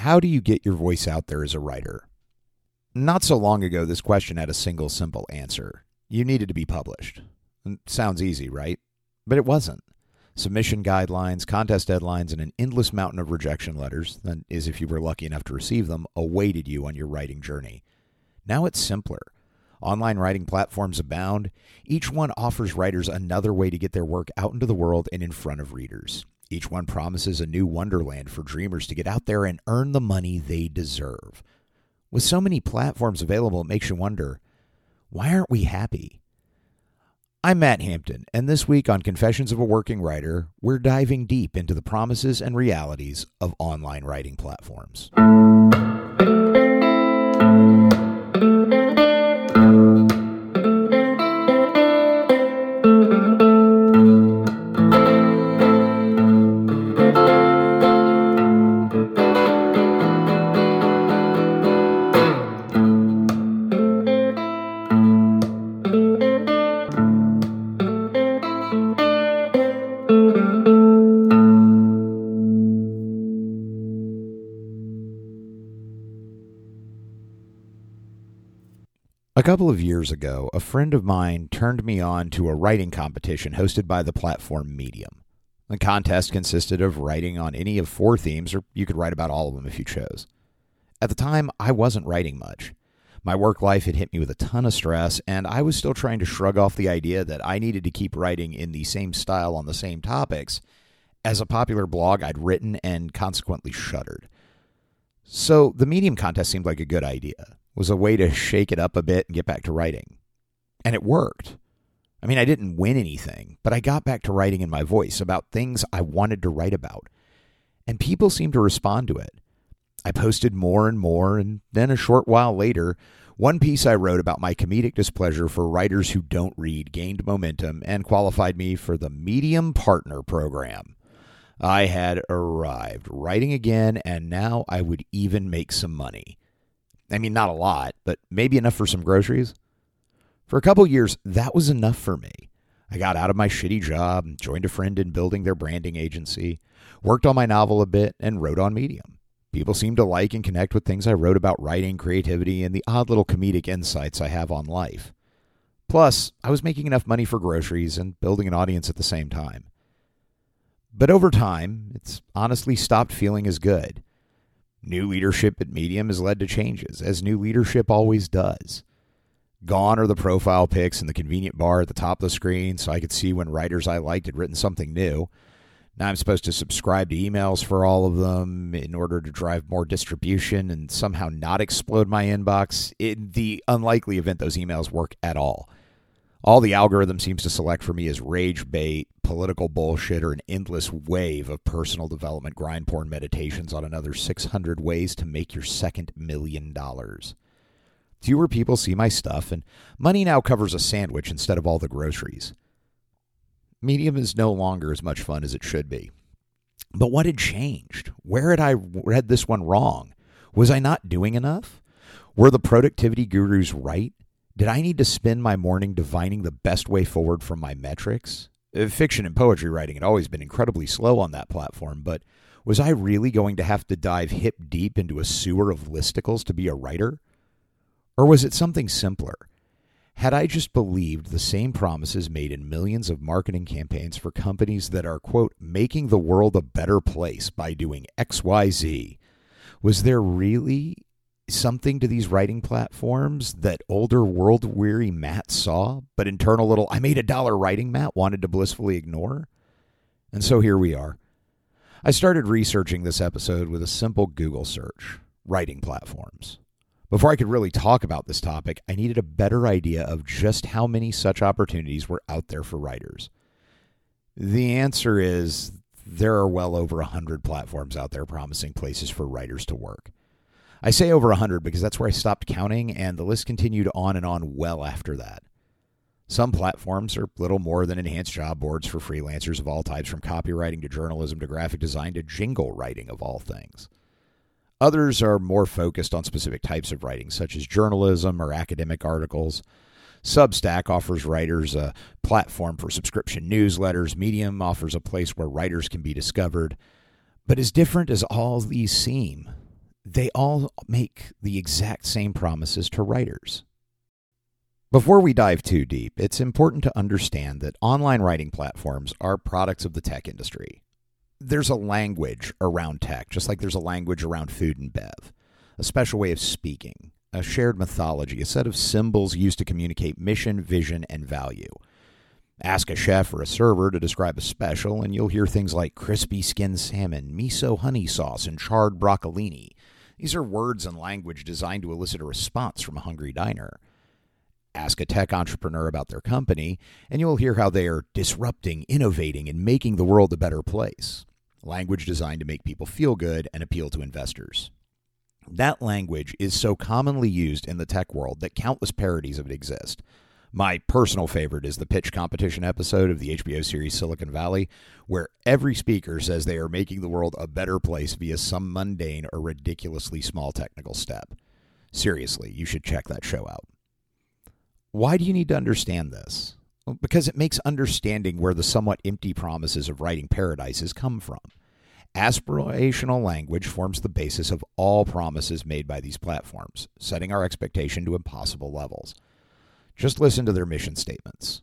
How do you get your voice out there as a writer? Not so long ago, this question had a single simple answer. You needed to be published. Sounds easy, right? But it wasn't. Submission guidelines, contest deadlines, and an endless mountain of rejection letters, that is, if you were lucky enough to receive them, awaited you on your writing journey. Now it's simpler. Online writing platforms abound. Each one offers writers another way to get their work out into the world and in front of readers. Each one promises a new wonderland for dreamers to get out there and earn the money they deserve. With so many platforms available, it makes you wonder why aren't we happy? I'm Matt Hampton, and this week on Confessions of a Working Writer, we're diving deep into the promises and realities of online writing platforms. A couple of years ago, a friend of mine turned me on to a writing competition hosted by the platform Medium. The contest consisted of writing on any of four themes, or you could write about all of them if you chose. At the time, I wasn't writing much. My work life had hit me with a ton of stress, and I was still trying to shrug off the idea that I needed to keep writing in the same style on the same topics as a popular blog I'd written and consequently shuttered. So the Medium contest seemed like a good idea was a way to shake it up a bit and get back to writing. And it worked. I mean, I didn't win anything, but I got back to writing in my voice about things I wanted to write about. And people seemed to respond to it. I posted more and more, and then a short while later, one piece I wrote about my comedic displeasure for writers who don't read gained momentum and qualified me for the Medium Partner Program. I had arrived, writing again, and now I would even make some money. I mean, not a lot, but maybe enough for some groceries. For a couple years, that was enough for me. I got out of my shitty job, and joined a friend in building their branding agency, worked on my novel a bit, and wrote on Medium. People seemed to like and connect with things I wrote about writing, creativity, and the odd little comedic insights I have on life. Plus, I was making enough money for groceries and building an audience at the same time. But over time, it's honestly stopped feeling as good. New leadership at Medium has led to changes, as new leadership always does. Gone are the profile pics and the convenient bar at the top of the screen so I could see when writers I liked had written something new. Now I'm supposed to subscribe to emails for all of them in order to drive more distribution and somehow not explode my inbox in the unlikely event those emails work at all. All the algorithm seems to select for me is rage bait, political bullshit, or an endless wave of personal development grind porn meditations on another 600 ways to make your second million dollars. Fewer people see my stuff, and money now covers a sandwich instead of all the groceries. Medium is no longer as much fun as it should be. But what had changed? Where had I read this one wrong? Was I not doing enough? Were the productivity gurus right? Did I need to spend my morning divining the best way forward from my metrics? Uh, fiction and poetry writing had always been incredibly slow on that platform, but was I really going to have to dive hip deep into a sewer of listicles to be a writer? Or was it something simpler? Had I just believed the same promises made in millions of marketing campaigns for companies that are, quote, making the world a better place by doing XYZ, was there really something to these writing platforms that older world weary Matt saw, but internal little I made a dollar writing Matt wanted to blissfully ignore? And so here we are. I started researching this episode with a simple Google search writing platforms. Before I could really talk about this topic, I needed a better idea of just how many such opportunities were out there for writers. The answer is there are well over a 100 platforms out there promising places for writers to work. I say over 100 because that's where I stopped counting, and the list continued on and on well after that. Some platforms are little more than enhanced job boards for freelancers of all types, from copywriting to journalism to graphic design to jingle writing of all things. Others are more focused on specific types of writing, such as journalism or academic articles. Substack offers writers a platform for subscription newsletters. Medium offers a place where writers can be discovered. But as different as all these seem, they all make the exact same promises to writers. Before we dive too deep, it's important to understand that online writing platforms are products of the tech industry. There's a language around tech, just like there's a language around food and bev, a special way of speaking, a shared mythology, a set of symbols used to communicate mission, vision, and value. Ask a chef or a server to describe a special, and you'll hear things like crispy skinned salmon, miso honey sauce, and charred broccolini. These are words and language designed to elicit a response from a hungry diner. Ask a tech entrepreneur about their company, and you'll hear how they are disrupting, innovating, and making the world a better place. Language designed to make people feel good and appeal to investors. That language is so commonly used in the tech world that countless parodies of it exist. My personal favorite is the pitch competition episode of the HBO series Silicon Valley, where every speaker says they are making the world a better place via some mundane or ridiculously small technical step. Seriously, you should check that show out. Why do you need to understand this? Well, because it makes understanding where the somewhat empty promises of writing paradises come from. Aspirational language forms the basis of all promises made by these platforms, setting our expectation to impossible levels. Just listen to their mission statements.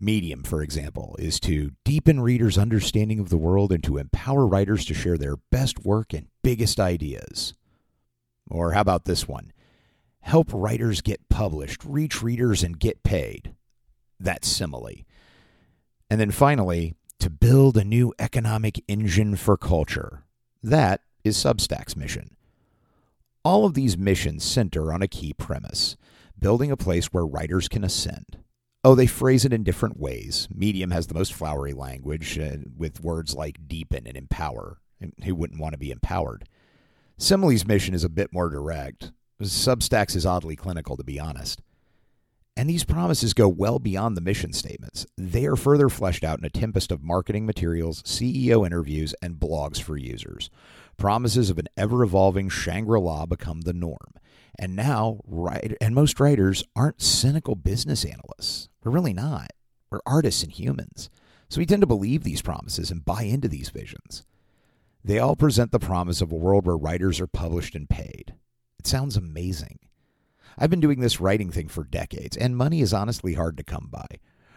Medium, for example, is to deepen readers' understanding of the world and to empower writers to share their best work and biggest ideas. Or how about this one? help writers get published, reach readers, and get paid. That's simile. And then finally, to build a new economic engine for culture. That is Substack's mission. All of these missions center on a key premise building a place where writers can ascend. Oh, they phrase it in different ways. Medium has the most flowery language uh, with words like deepen and empower. Who wouldn't want to be empowered? Simile's mission is a bit more direct. Substacks is oddly clinical, to be honest. And these promises go well beyond the mission statements. They are further fleshed out in a tempest of marketing materials, CEO interviews, and blogs for users. Promises of an ever evolving Shangri La become the norm. And now, right, and most writers aren't cynical business analysts. We're really not. We're artists and humans. So we tend to believe these promises and buy into these visions. They all present the promise of a world where writers are published and paid. It sounds amazing. I've been doing this writing thing for decades, and money is honestly hard to come by.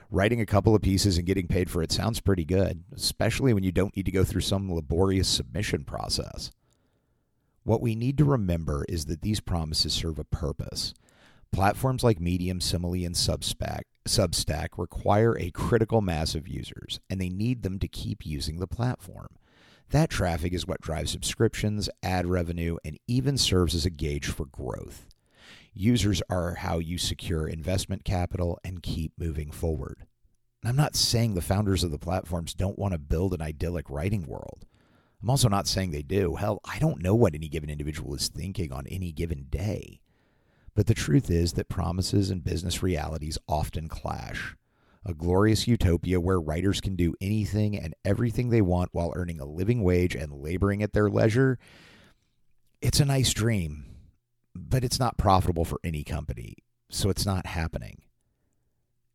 Writing a couple of pieces and getting paid for it sounds pretty good, especially when you don't need to go through some laborious submission process. What we need to remember is that these promises serve a purpose. Platforms like Medium, Simile, and Substack, Substack require a critical mass of users, and they need them to keep using the platform. That traffic is what drives subscriptions, ad revenue, and even serves as a gauge for growth. Users are how you secure investment capital and keep moving forward. I'm not saying the founders of the platforms don't want to build an idyllic writing world. I'm also not saying they do. Hell, I don't know what any given individual is thinking on any given day. But the truth is that promises and business realities often clash a glorious utopia where writers can do anything and everything they want while earning a living wage and laboring at their leisure. It's a nice dream, but it's not profitable for any company, so it's not happening.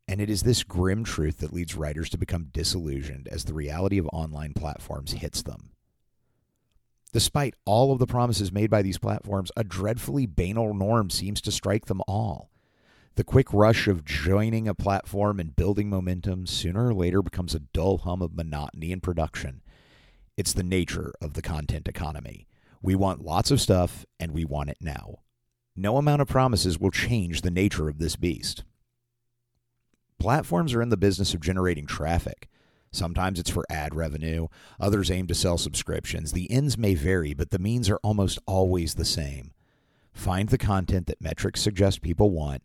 And it is this grim truth that leads writers to become disillusioned as the reality of online platforms hits them. Despite all of the promises made by these platforms, a dreadfully banal norm seems to strike them all. The quick rush of joining a platform and building momentum sooner or later becomes a dull hum of monotony in production. It's the nature of the content economy. We want lots of stuff, and we want it now. No amount of promises will change the nature of this beast. Platforms are in the business of generating traffic. Sometimes it's for ad revenue, others aim to sell subscriptions. The ends may vary, but the means are almost always the same. Find the content that metrics suggest people want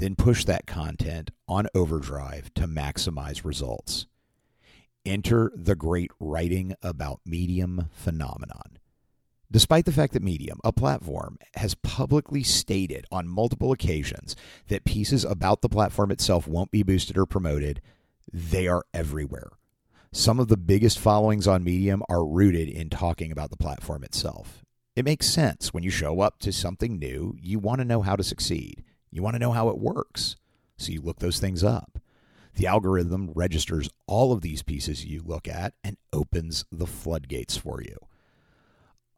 then push that content on overdrive to maximize results. Enter the great writing about Medium phenomenon. Despite the fact that Medium, a platform, has publicly stated on multiple occasions that pieces about the platform itself won't be boosted or promoted, they are everywhere. Some of the biggest followings on Medium are rooted in talking about the platform itself. It makes sense when you show up to something new, you want to know how to succeed. You want to know how it works. So you look those things up. The algorithm registers all of these pieces you look at and opens the floodgates for you.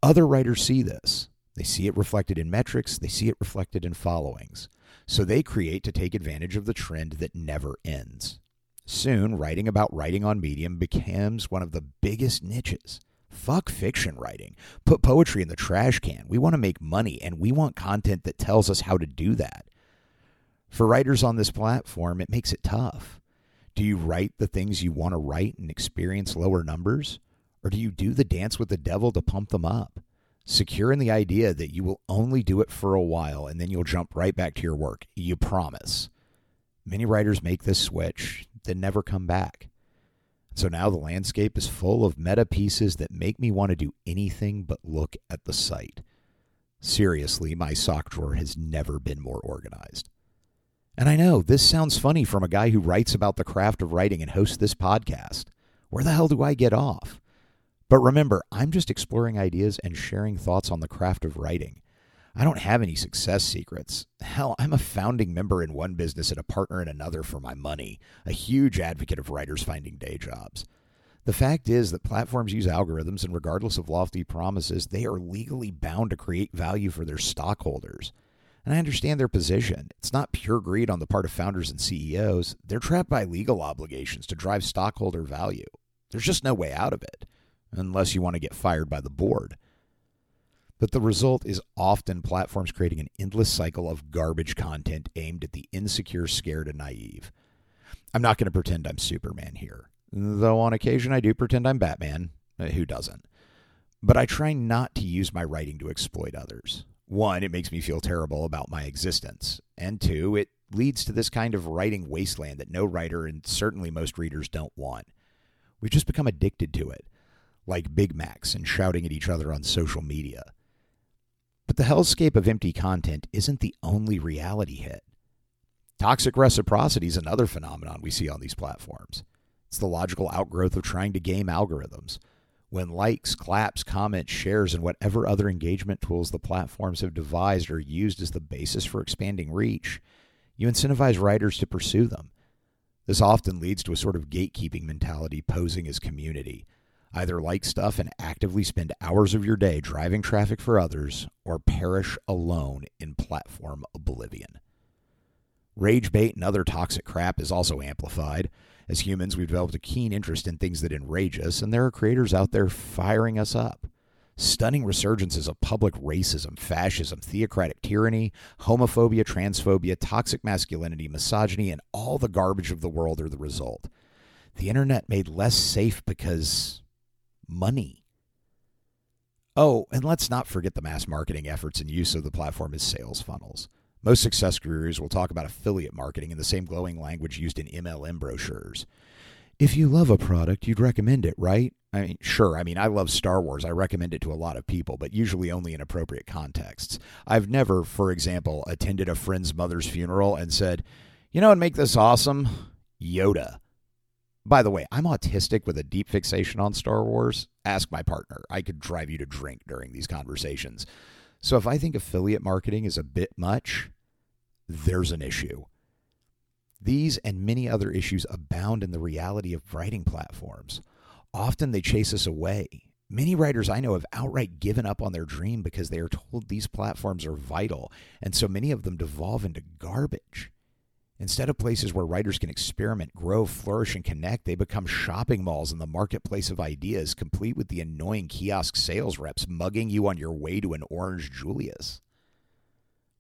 Other writers see this. They see it reflected in metrics, they see it reflected in followings. So they create to take advantage of the trend that never ends. Soon, writing about writing on Medium becomes one of the biggest niches. Fuck fiction writing. Put poetry in the trash can. We want to make money and we want content that tells us how to do that. For writers on this platform, it makes it tough. Do you write the things you want to write and experience lower numbers? Or do you do the dance with the devil to pump them up? Secure in the idea that you will only do it for a while and then you'll jump right back to your work. You promise. Many writers make this switch, then never come back. So now the landscape is full of meta pieces that make me want to do anything but look at the site. Seriously, my sock drawer has never been more organized. And I know this sounds funny from a guy who writes about the craft of writing and hosts this podcast. Where the hell do I get off? But remember, I'm just exploring ideas and sharing thoughts on the craft of writing. I don't have any success secrets. Hell, I'm a founding member in one business and a partner in another for my money, a huge advocate of writers finding day jobs. The fact is that platforms use algorithms, and regardless of lofty promises, they are legally bound to create value for their stockholders. And I understand their position. It's not pure greed on the part of founders and CEOs. They're trapped by legal obligations to drive stockholder value. There's just no way out of it, unless you want to get fired by the board. But the result is often platforms creating an endless cycle of garbage content aimed at the insecure, scared, and naive. I'm not going to pretend I'm Superman here, though on occasion I do pretend I'm Batman. Uh, who doesn't? But I try not to use my writing to exploit others. One, it makes me feel terrible about my existence. And two, it leads to this kind of writing wasteland that no writer and certainly most readers don't want. We've just become addicted to it, like Big Macs and shouting at each other on social media. But the hellscape of empty content isn't the only reality hit. Toxic reciprocity is another phenomenon we see on these platforms. It's the logical outgrowth of trying to game algorithms. When likes, claps, comments, shares, and whatever other engagement tools the platforms have devised are used as the basis for expanding reach, you incentivize writers to pursue them. This often leads to a sort of gatekeeping mentality posing as community, Either like stuff and actively spend hours of your day driving traffic for others, or perish alone in platform oblivion. Rage bait and other toxic crap is also amplified. As humans, we've developed a keen interest in things that enrage us, and there are creators out there firing us up. Stunning resurgences of public racism, fascism, theocratic tyranny, homophobia, transphobia, toxic masculinity, misogyny, and all the garbage of the world are the result. The internet made less safe because money. Oh, and let's not forget the mass marketing efforts and use of the platform as sales funnels. Most success gurus will talk about affiliate marketing in the same glowing language used in MLM brochures. If you love a product, you'd recommend it, right? I mean, sure. I mean, I love Star Wars. I recommend it to a lot of people, but usually only in appropriate contexts. I've never, for example, attended a friend's mother's funeral and said, you know what make this awesome? Yoda. By the way, I'm autistic with a deep fixation on Star Wars. Ask my partner. I could drive you to drink during these conversations. So if I think affiliate marketing is a bit much, there's an issue. These and many other issues abound in the reality of writing platforms. Often they chase us away. Many writers I know have outright given up on their dream because they are told these platforms are vital, and so many of them devolve into garbage. Instead of places where writers can experiment, grow, flourish, and connect, they become shopping malls in the marketplace of ideas, complete with the annoying kiosk sales reps mugging you on your way to an orange Julius.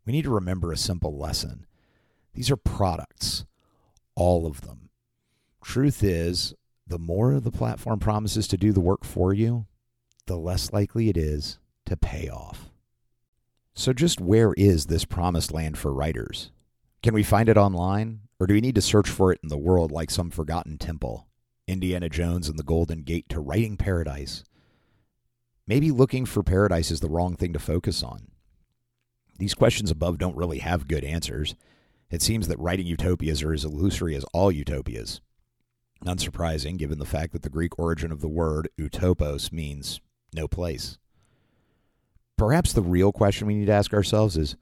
We need to remember a simple lesson these are products, all of them. Truth is, the more the platform promises to do the work for you, the less likely it is to pay off. So, just where is this promised land for writers? Can we find it online? Or do we need to search for it in the world like some forgotten temple? Indiana Jones and the Golden Gate to writing paradise. Maybe looking for paradise is the wrong thing to focus on. These questions above don't really have good answers. It seems that writing utopias are as illusory as all utopias. Unsurprising, given the fact that the Greek origin of the word utopos means no place. Perhaps the real question we need to ask ourselves is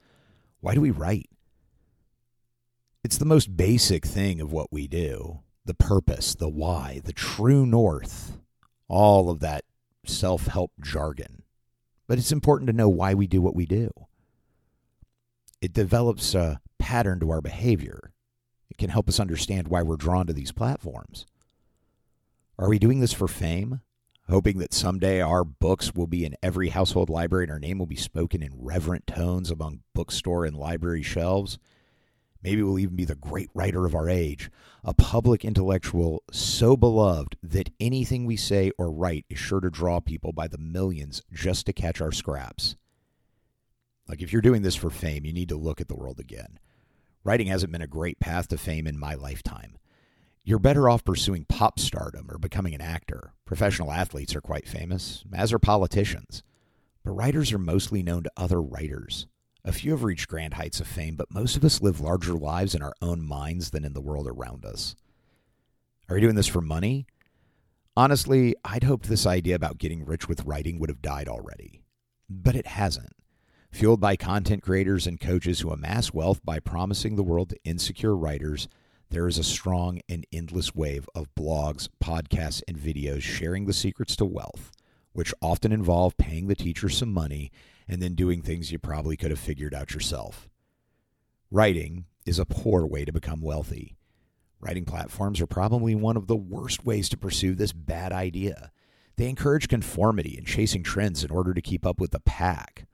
why do we write? It's the most basic thing of what we do the purpose, the why, the true north, all of that self help jargon. but it's important to know why we do what we do. It develops a pattern to our behavior. It can help us understand why we're drawn to these platforms. Are we doing this for fame? Hoping that someday our books will be in every household library and our name will be spoken in reverent tones among bookstore and library shelves? Maybe we'll even be the great writer of our age, a public intellectual so beloved that anything we say or write is sure to draw people by the millions just to catch our scraps. Like, if you're doing this for fame, you need to look at the world again. Writing hasn't been a great path to fame in my lifetime. You're better off pursuing pop stardom or becoming an actor. Professional athletes are quite famous, as are politicians. But writers are mostly known to other writers. A few have reached grand heights of fame, but most of us live larger lives in our own minds than in the world around us. Are you doing this for money? Honestly, I'd hoped this idea about getting rich with writing would have died already. But it hasn't. Fueled by content creators and coaches who amass wealth by promising the world to insecure writers, there is a strong and endless wave of blogs, podcasts, and videos sharing the secrets to wealth, which often involve paying the teacher some money and then doing things you probably could have figured out yourself. Writing is a poor way to become wealthy. Writing platforms are probably one of the worst ways to pursue this bad idea. They encourage conformity and chasing trends in order to keep up with the pack.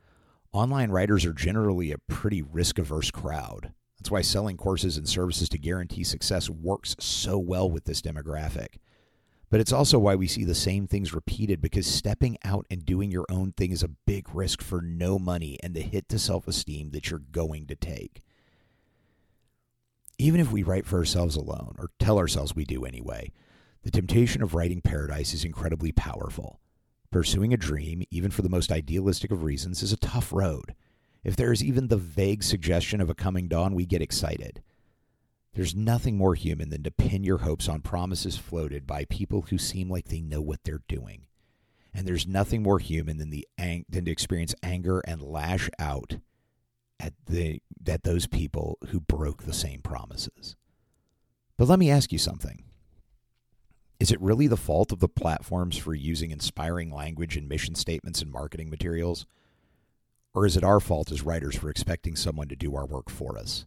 Online writers are generally a pretty risk averse crowd. That's why selling courses and services to guarantee success works so well with this demographic. But it's also why we see the same things repeated because stepping out and doing your own thing is a big risk for no money and the hit to self esteem that you're going to take. Even if we write for ourselves alone, or tell ourselves we do anyway, the temptation of writing paradise is incredibly powerful. Pursuing a dream, even for the most idealistic of reasons, is a tough road. If there is even the vague suggestion of a coming dawn, we get excited. There's nothing more human than to pin your hopes on promises floated by people who seem like they know what they're doing. And there's nothing more human than the ang- than to experience anger and lash out at the at those people who broke the same promises. But let me ask you something. Is it really the fault of the platforms for using inspiring language in mission statements and marketing materials? Or is it our fault as writers for expecting someone to do our work for us?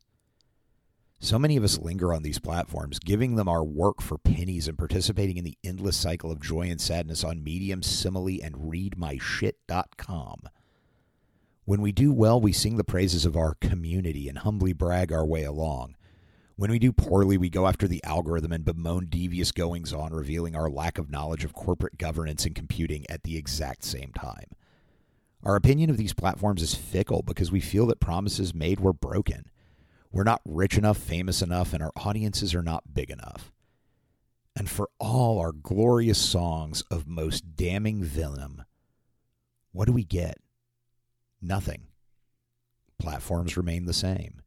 So many of us linger on these platforms, giving them our work for pennies and participating in the endless cycle of joy and sadness on Medium, Simile, and ReadMyShit.com. When we do well, we sing the praises of our community and humbly brag our way along. When we do poorly, we go after the algorithm and bemoan devious goings on, revealing our lack of knowledge of corporate governance and computing at the exact same time. Our opinion of these platforms is fickle because we feel that promises made were broken we're not rich enough, famous enough, and our audiences are not big enough. And for all our glorious songs of most damning venom, what do we get? Nothing. Platforms remain the same.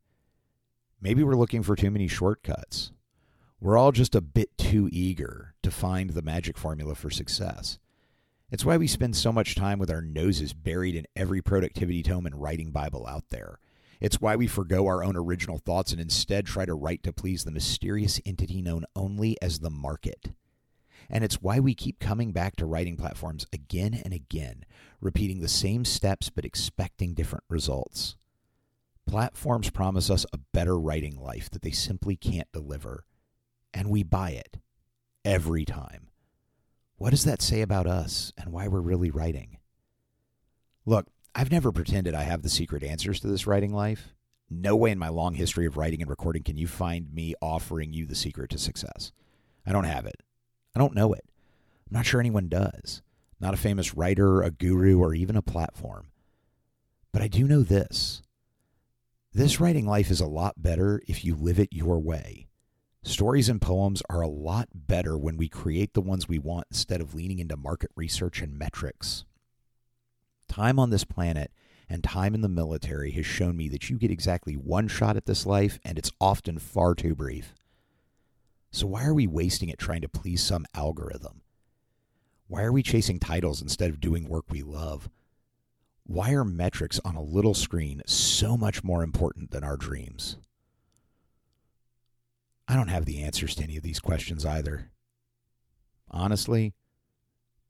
Maybe we're looking for too many shortcuts. We're all just a bit too eager to find the magic formula for success. It's why we spend so much time with our noses buried in every productivity tome and writing Bible out there it's why we forego our own original thoughts and instead try to write to please the mysterious entity known only as the market. And it's why we keep coming back to writing platforms again and again, repeating the same steps but expecting different results. Platforms promise us a better writing life that they simply can't deliver, and we buy it every time. What does that say about us and why we're really writing? Look, I've never pretended I have the secret answers to this writing life. No way in my long history of writing and recording can you find me offering you the secret to success. I don't have it. I don't know it. I'm not sure anyone does. Not a famous writer, a guru, or even a platform. But I do know this. This writing life is a lot better if you live it your way. Stories and poems are a lot better when we create the ones we want instead of leaning into market research and metrics. Time on this planet and time in the military has shown me that you get exactly one shot at this life, and it's often far too brief. So, why are we wasting it trying to please some algorithm? Why are we chasing titles instead of doing work we love? Why are metrics on a little screen so much more important than our dreams? I don't have the answers to any of these questions either. Honestly,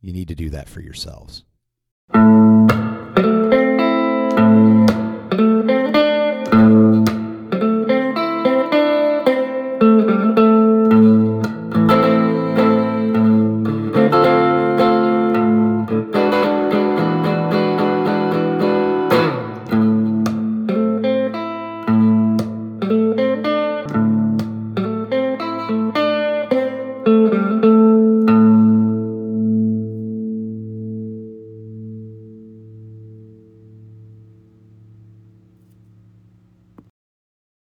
you need to do that for yourselves.